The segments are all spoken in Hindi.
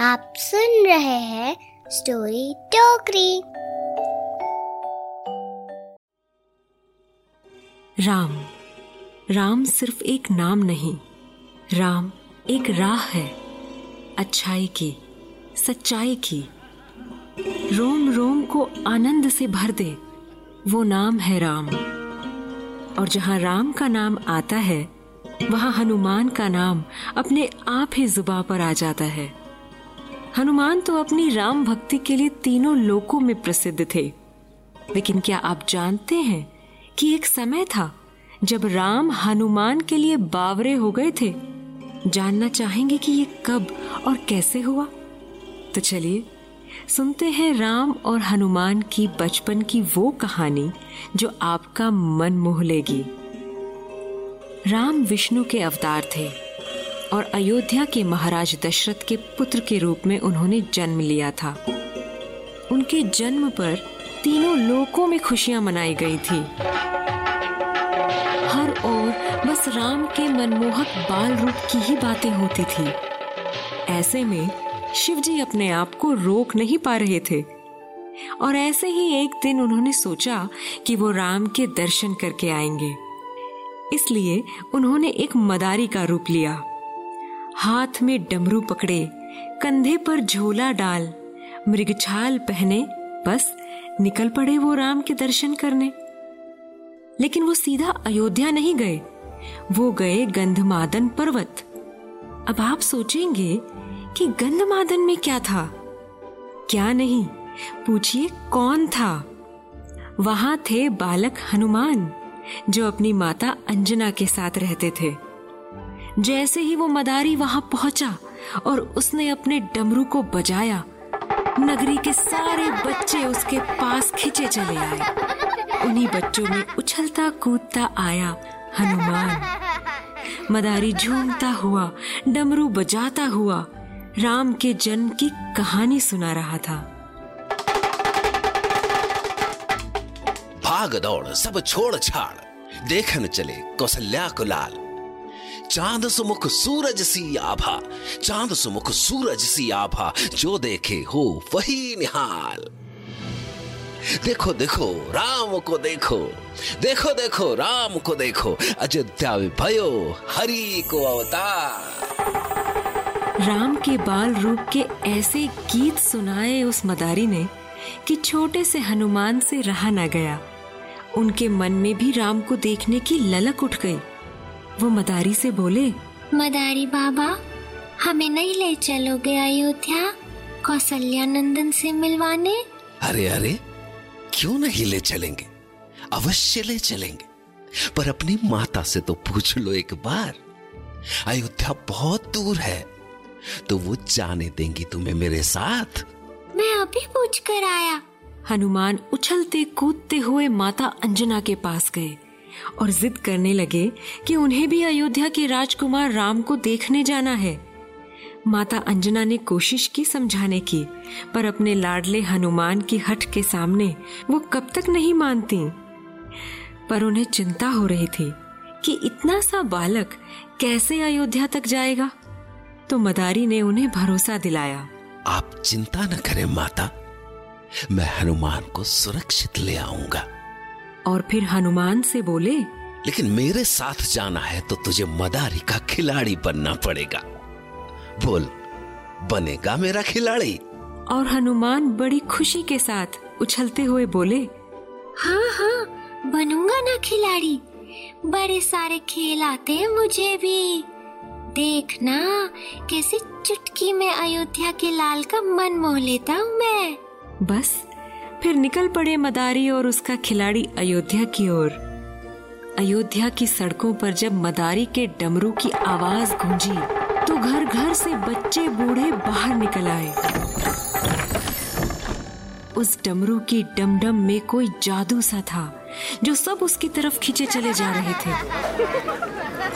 आप सुन रहे हैं स्टोरी टोकरी। राम। राम सिर्फ़ एक नाम नहीं, राम एक राह है, अच्छाई की, सच्चाई की। रोम रोम को आनंद से भर दे, वो नाम है राम। और जहाँ राम का नाम आता है, वहाँ हनुमान का नाम अपने आप ही जुबा पर आ जाता है। हनुमान तो अपनी राम भक्ति के लिए तीनों लोकों में प्रसिद्ध थे। लेकिन क्या आप जानते हैं कि एक समय था जब राम हनुमान के लिए बावरे हो गए थे? जानना चाहेंगे कि ये कब और कैसे हुआ? तो चलिए, सुनते हैं राम और हनुमान की बचपन की वो कहानी जो आपका मन मोह लेगी। राम विष्णु के अवतार थे। और अयोध्या के महाराज दशरथ के पुत्र के रूप में उन्होंने जन्म लिया था। उनके जन्म पर तीनों लोकों में खुशियाँ मनाई गई थी। हर ओर बस राम के मनमोहक बाल रूप की ही बातें होती थी। ऐसे में शिवजी अपने आप को रोक नहीं पा रहे थे। और ऐसे ही एक दिन उन्होंने सोचा कि वो राम के दर्शन करके आएँगे। इसलिए उन्होंने एक मदारी का रूप लिया। हाथ में डमरू पकड़े, कंधे पर झोला डाल मृगछाल पहने, बस निकल पड़े वो राम के दर्शन करने। लेकिन वो सीधा अयोध्या नहीं गए। वो गए गंधमादन पर्वत। अब आप सोचेंगे कि गंधमादन में क्या था? क्या नहीं? पूछिए कौन था? वहाँ थे बालक हनुमान, जो अपनी माता अंजना के साथ रहते थे। जैसे ही वो मदारी वहाँ पहुँचा और उसने अपने डमरू को बजाया, नगरी के सारे बच्चे उसके पास खिंचे चले आए। उन्हीं बच्चों में उछलता कूदता आया हनुमान। मदारी झूमता हुआ, डमरू बजाता हुआ, राम के जन्म की कहानी सुना रहा था। भाग दौड़, सब छोड़ छाड़, देखन चले कौशल्या को लाल चाँद सुमुख सूरज सी आभा चाँद सुमुख सूरज सी आभा, जो देखे हो वही निहाल। देखो देखो, राम को देखो देखो देखो, राम को देखो, अयोध्या भयो हरि को अवतार। राम के बाल रूप के ऐसे गीत सुनाए उस मदारी ने कि छोटे से हनुमान से रहा न गया। उनके मन में भी राम को देखने की ललक उठ गई। वो मदारी से बोले मदारी बाबा हमें नहीं ले चलोगे अयोध्या कौशल्या नंदन से मिलवाने? अरे अरे क्यों नहीं ले चलेंगे? अवश्य ले चलेंगे। पर अपनी माता से तो पूछ लो एक बार। अयोध्या बहुत दूर है तो वो जाने देंगी तुम्हें मेरे साथ। मैं अभी पूछ कर आया। हनुमान उछलते कूदते हुए माता अंजना के पास गए। और जिद करने लगे कि उन्हें भी अयोध्या के राजकुमार राम को देखने जाना है। माता अंजना ने कोशिश की समझाने की, पर अपने लाडले हनुमान की हट के सामने वो कब तक नहीं मानती। पर उन्हें चिंता हो रही थी कि इतना सा बालक कैसे अयोध्या तक जाएगा। तो मदारी ने उन्हें भरोसा दिलाया। आप चिंता न करें माता, मैं हनुमान को सुरक्षित ले आऊँगा। और फिर हनुमान से बोले लेकिन मेरे साथ जाना है तो तुझे मदारी का खिलाड़ी बनना पड़ेगा। बोल बनेगा मेरा खिलाड़ी। और हनुमान बड़ी खुशी के साथ उछलते हुए बोले हाँ हाँ बनूँगा ना खिलाड़ी। बड़े सारे खेल आते हैं मुझे भी। देखना कैसे चुटकी में अयोध्या के लाल का मन मोह लेता हूँ मैं। बस फिर निकल पड़े मदारी और उसका खिलाड़ी अयोध्या की ओर। अयोध्या की सड़कों पर जब मदारी के डमरू की आवाज़ गूंजी तो घर घर से बच्चे बूढ़े बाहर निकल आए। उस डमरू की डमडम में कोई जादू सा था, जो सब उसकी तरफ़ खींचे चले जा रहे थे।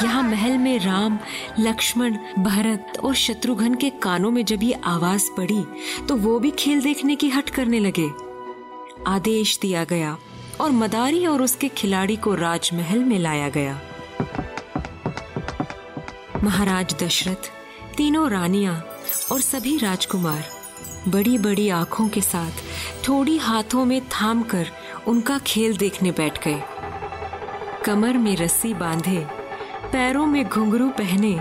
यहाँ महल में राम, लक्ष्मण, भरत और शत्रुघ्न के कानों में जब ये आवाज़ पड़ी तो वो भी खेल देखने की हट करने लगे। आदेश दिया गया और मदारी और उसके खिलाड़ी को राजमहल में लाया गया। महाराज दशरथ, तीनों रानियाँ और सभी राजकुमार बड़ी बड़ी आँखों के साथ थोड़ी हाथों में थाम कर उनका खेल देखने बैठ गए। कमर में रस्सी बांधे, पैरों में घुंघरू पहने,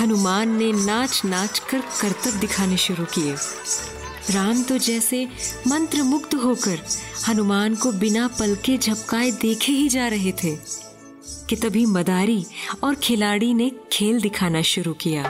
हनुमान ने नाच नाच कर करतब दिखाने शुरू किए। राम तो जैसे मंत्र मुक्त होकर हनुमान को बिना पलके झपकाए देखे ही जा रहे थे कि तभी मदारी और खिलाड़ी ने खेल दिखाना शुरू किया।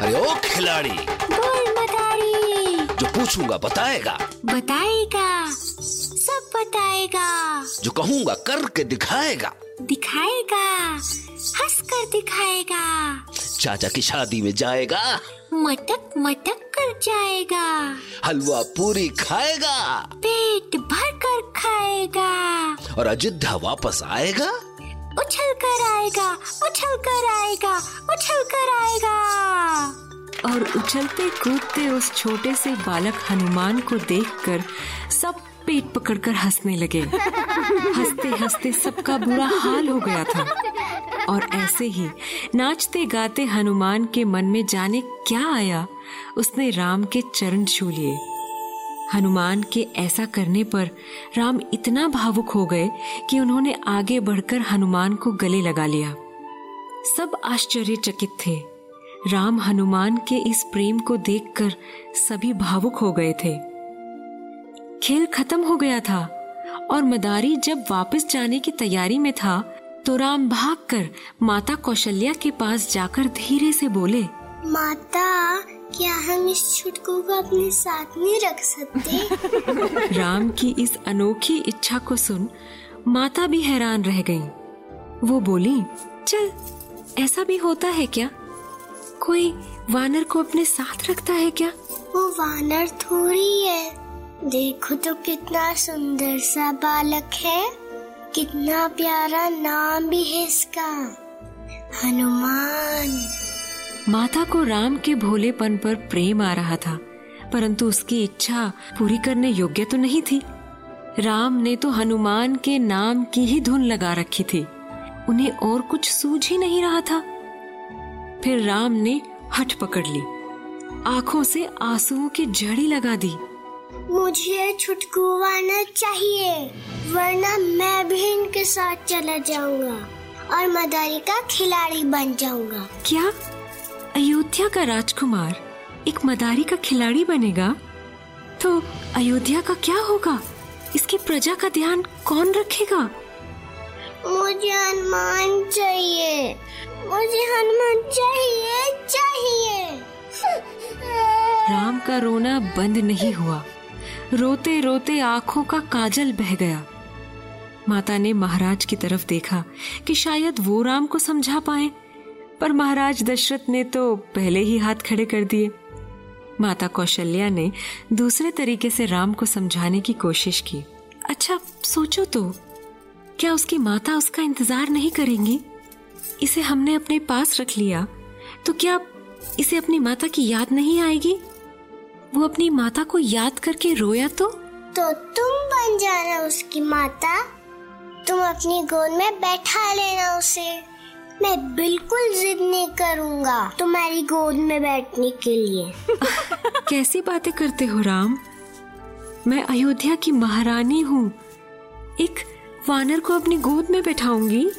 अरे ओ खिलाड़ी! बोल मदारी। जो पूछूँगा बताएगा। बताएगा। सब बताएगा। जो कहूँगा करके दिखाएगा। दिखाएगा। हंस कर दिखाएगा। चाचा की शादी में जाएगा। मटक मटक कर जाएगा। हलवा पूरी खाएगा। पेट भर कर खाएगा। और अयोध्या वापस आएगा। उछल कर आएगा उछल कर आएगा उछल कर आएगा। और उछलते कूदते उस छोटे से बालक हनुमान को देखकर सब पेट पकड़कर हंसने लगे। हँसते हँसते सबका बुरा हाल हो गया था। और ऐसे ही नाचते गाते हनुमान के मन में जाने क्या आया? उसने राम के चरण छू लिए। हनुमान के ऐसा करने पर राम इतना भावुक हो गए कि उन्होंने आगे बढ़कर हनुमान को गले लगा लिया। सब आश्चर्यचकित थे। राम हनुमान के इस प्रेम को देखकर सभी भावुक हो गए थे। खेल खत्म हो गया था और मदारी जब वापस जाने की तैयारी में था तो राम भागकर माता कौशल्या के पास जाकर धीरे से बोले माता क्या हम इस छुटकू को अपने साथ में रख सकते? राम की इस अनोखी इच्छा को सुन माता भी हैरान रह गईं। वो बोली चल ऐसा भी होता है क्या? कोई वानर को अपने साथ रखता है क्या? वो वानर थोड़ी है। देखो तो कितना सुंदर सा बालक है। कितना प्यारा नाम भी है इसका। हनुमान। माता को राम के भोलेपन पर प्रेम आ रहा था, परंतु उसकी इच्छा पूरी करने योग्य तो नहीं थी। राम ने तो हनुमान के नाम की ही धुन लगा रखी थी, उन्हें और कुछ सूझ ही नहीं रहा था। फिर राम ने हट पकड़ ली, आँखों से आंसुओं की जड़ी लगा दी। मुझे छुटकू वानर चाहिए वरना मैं भी इनके साथ चला जाऊँगा और मदारी का खिलाड़ी बन जाऊँगा। क्या? अयोध्या का राजकुमार एक मदारी का खिलाड़ी बनेगा? तो अयोध्या का क्या होगा? इसकी प्रजा का ध्यान कौन रखेगा? मुझे हनुमान चाहिए मुझे हनुमान चाहिए चाहिए। राम का रोना बंद नहीं हुआ। रोते रोते आँखों का काजल बह गया। माता ने महाराज की तरफ़ देखा कि शायद वो राम को समझा पाए, पर महाराज दशरथ ने तो पहले ही हाथ खड़े कर दिए। माता कौशल्या ने दूसरे तरीके से राम को समझाने की कोशिश की। अच्छा सोचो तो क्या उसकी माता उसका इंतज़ार नहीं करेंगी? इसे हमने अपने पास रख लिया तो क्या इसे अपनी माता की याद नहीं आएगी? वो अपनी माता को याद करके रोया तो? तो तुम बन जाना उसकी माता। तुम अपनी गोद में बैठा लेना उसे। मैं बिल्कुल जिद नहीं करूँगा तुम्हारी गोद में बैठने के लिए। कैसी बातें करते हो राम? मैं अयोध्या की महारानी हूँ। एक वानर को अपनी गोद में बैठाऊँगी।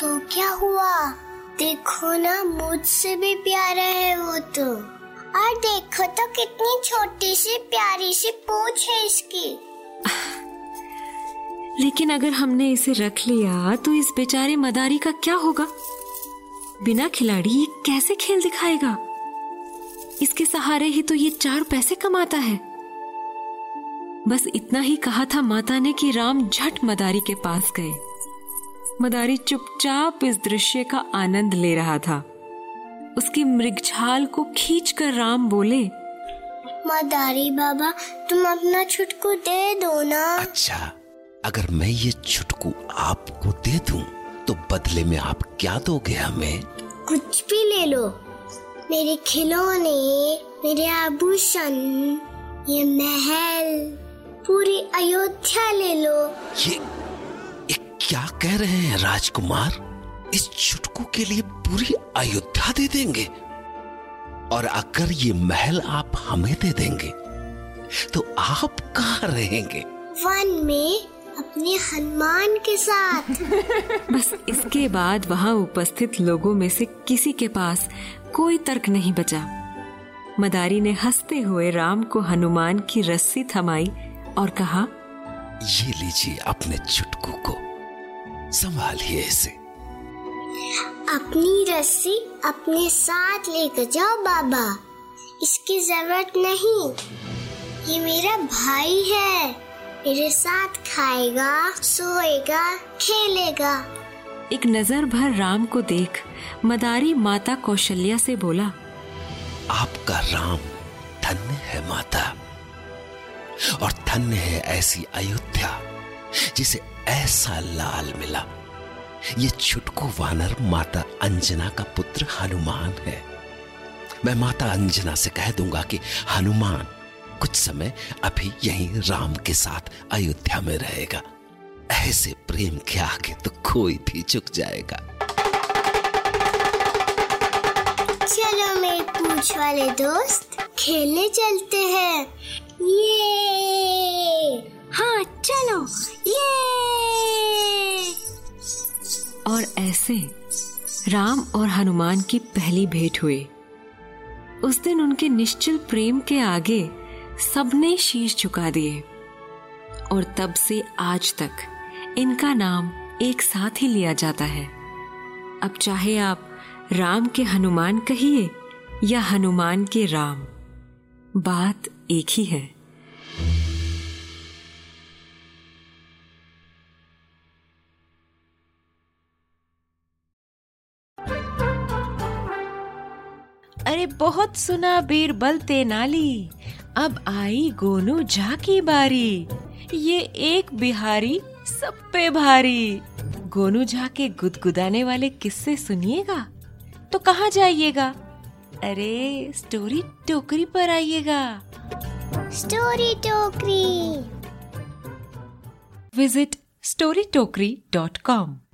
तो क्या हुआ? देखो ना मुझसे भी प्यारा है वो तो। और देखो तो कितनी छोटी सी, प्यारी सी पूछ है इसकी। लेकिन अगर हमने इसे रख लिया तो इस बेचारे मदारी का क्या होगा? बिना खिलाड़ी ये कैसे खेल दिखाएगा? इसके सहारे ही तो ये चार पैसे कमाता है। बस इतना ही कहा था माता ने कि राम झट मदारी के पास गए। मदारी चुपचाप इस दृश्य का आनंद ले रहा था। उसकी मृगछाल को खींचकर राम बोले मदारी बाबा तुम अपना छुटकू दे दो ना। अच्छा अगर मैं ये छुटकू आपको दे दूँ तो बदले में आप क्या दोगे हमें? कुछ भी ले लो। मेरे खिलौने मेरे आभूषण ये महल पूरी अयोध्या ले लो। ये, ये क्या कह रहे हैं राजकुमार? इस छुटकू के लिए पूरी अयोध्या दे देंगे। और अगर ये महल आप हमें दे देंगे तो आप कहाँ रहेंगे? वन में अपने हनुमान के साथ। बस इसके बाद वहाँ उपस्थित लोगों में से किसी के पास कोई तर्क नहीं बचा। मदारी ने हँसते हुए राम को हनुमान की रस्सी थमाई और कहा ये लीजिए अपने चुटकू को संभालिए इसे। अपनी रस्सी अपने साथ लेकर जाओ बाबा। इसकी ज़रूरत नहीं। ये मेरा भाई है। मेरे साथ खाएगा सोएगा खेलेगा। एक नज़र भर राम को देख मदारी माता कौशल्या से बोला आपका राम धन्य है माता। और धन्य है ऐसी अयोध्या जिसे ऐसा लाल मिला। ये छुटकू वानर माता अंजना का पुत्र हनुमान है। मैं माता अंजना से कह दूँगा कि, हनुमान, कुछ समय अभी यहीं राम के साथ अयोध्या में रहेगा। ऐसे प्रेम के आगे तो कोई भी झुक जाएगा। चलो मेरे पूछ वाले दोस्त, खेलने चलते हैं। ये! हाँ चलो। ये! और ऐसे राम और हनुमान की पहली भेंट हुई। उस दिन उनके निश्चल प्रेम के आगे सबने शीश झुका दिए और तब से आज तक इनका नाम एक साथ ही लिया जाता है। अब चाहे आप राम के हनुमान कहिए या हनुमान के राम, बात एक ही है। बहुत सुना बीरबल तेनाली। अब आई गोनू झा की बारी। ये एक बिहारी सब पे भारी। गोनू झा के गुदगुदाने वाले किस्से सुनिएगा? तो कहाँ जाइएगा? अरे स्टोरी टोकरी पर आइएगा। स्टोरी टोकरी। Visit storytokri.com